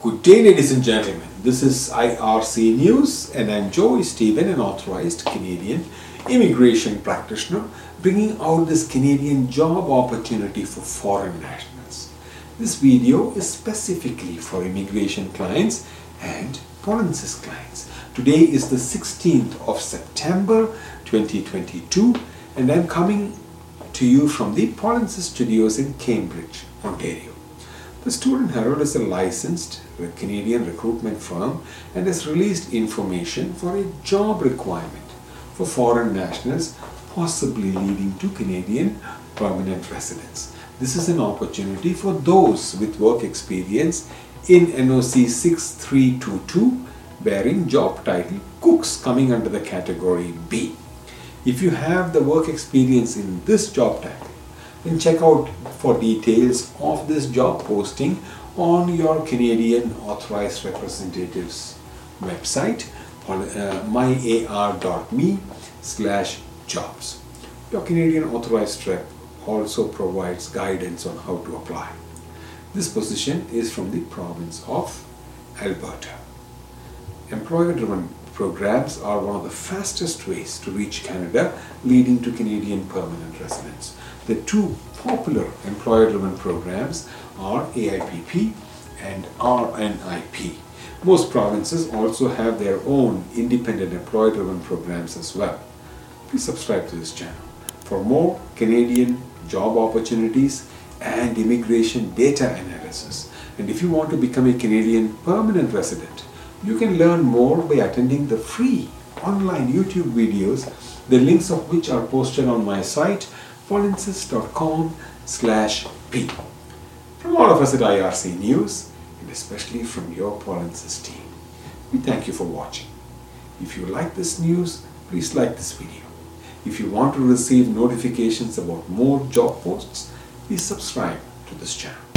Good day, ladies and gentlemen. This is IRC News, and I'm Joey Stephen, an authorized Canadian immigration practitioner, bringing out this Canadian job opportunity for foreign nationals. This video is specifically for immigration clients and Polinsys clients. Today is the 16th of September 2022, and I'm coming to you from the Polinsys studios in Cambridge, Ontario. The Student Herald is a licensed Canadian recruitment firm and has released information for a job requirement for foreign nationals, possibly leading to Canadian permanent residence. This is an opportunity for those with work experience in NOC 6322 bearing job title Cooks coming under the category B. If you have the work experience in this job title, then check out for details of this job posting on your Canadian Authorized Representatives website on uh, myar.me slash jobs. Your Canadian Authorized Rep also provides guidance on how to apply. This position is from the province of Alberta. Employer-driven programs are one of the fastest ways to reach Canada, leading to Canadian permanent residence. The two popular employer-driven programs are AIPP and RNIP. Most provinces also have their own independent employer-driven programs as well. Please subscribe to this channel for more Canadian job opportunities and immigration data analysis. And if you want to become a Canadian permanent resident, you can learn more by attending the free online YouTube videos, the links of which are posted on my site polinsys.com slash p. From all of us at IRC News, and especially from your Polinsys team, we thank you for watching. If you like this news, please like this video. If you want to receive notifications about more job posts, please subscribe to this channel.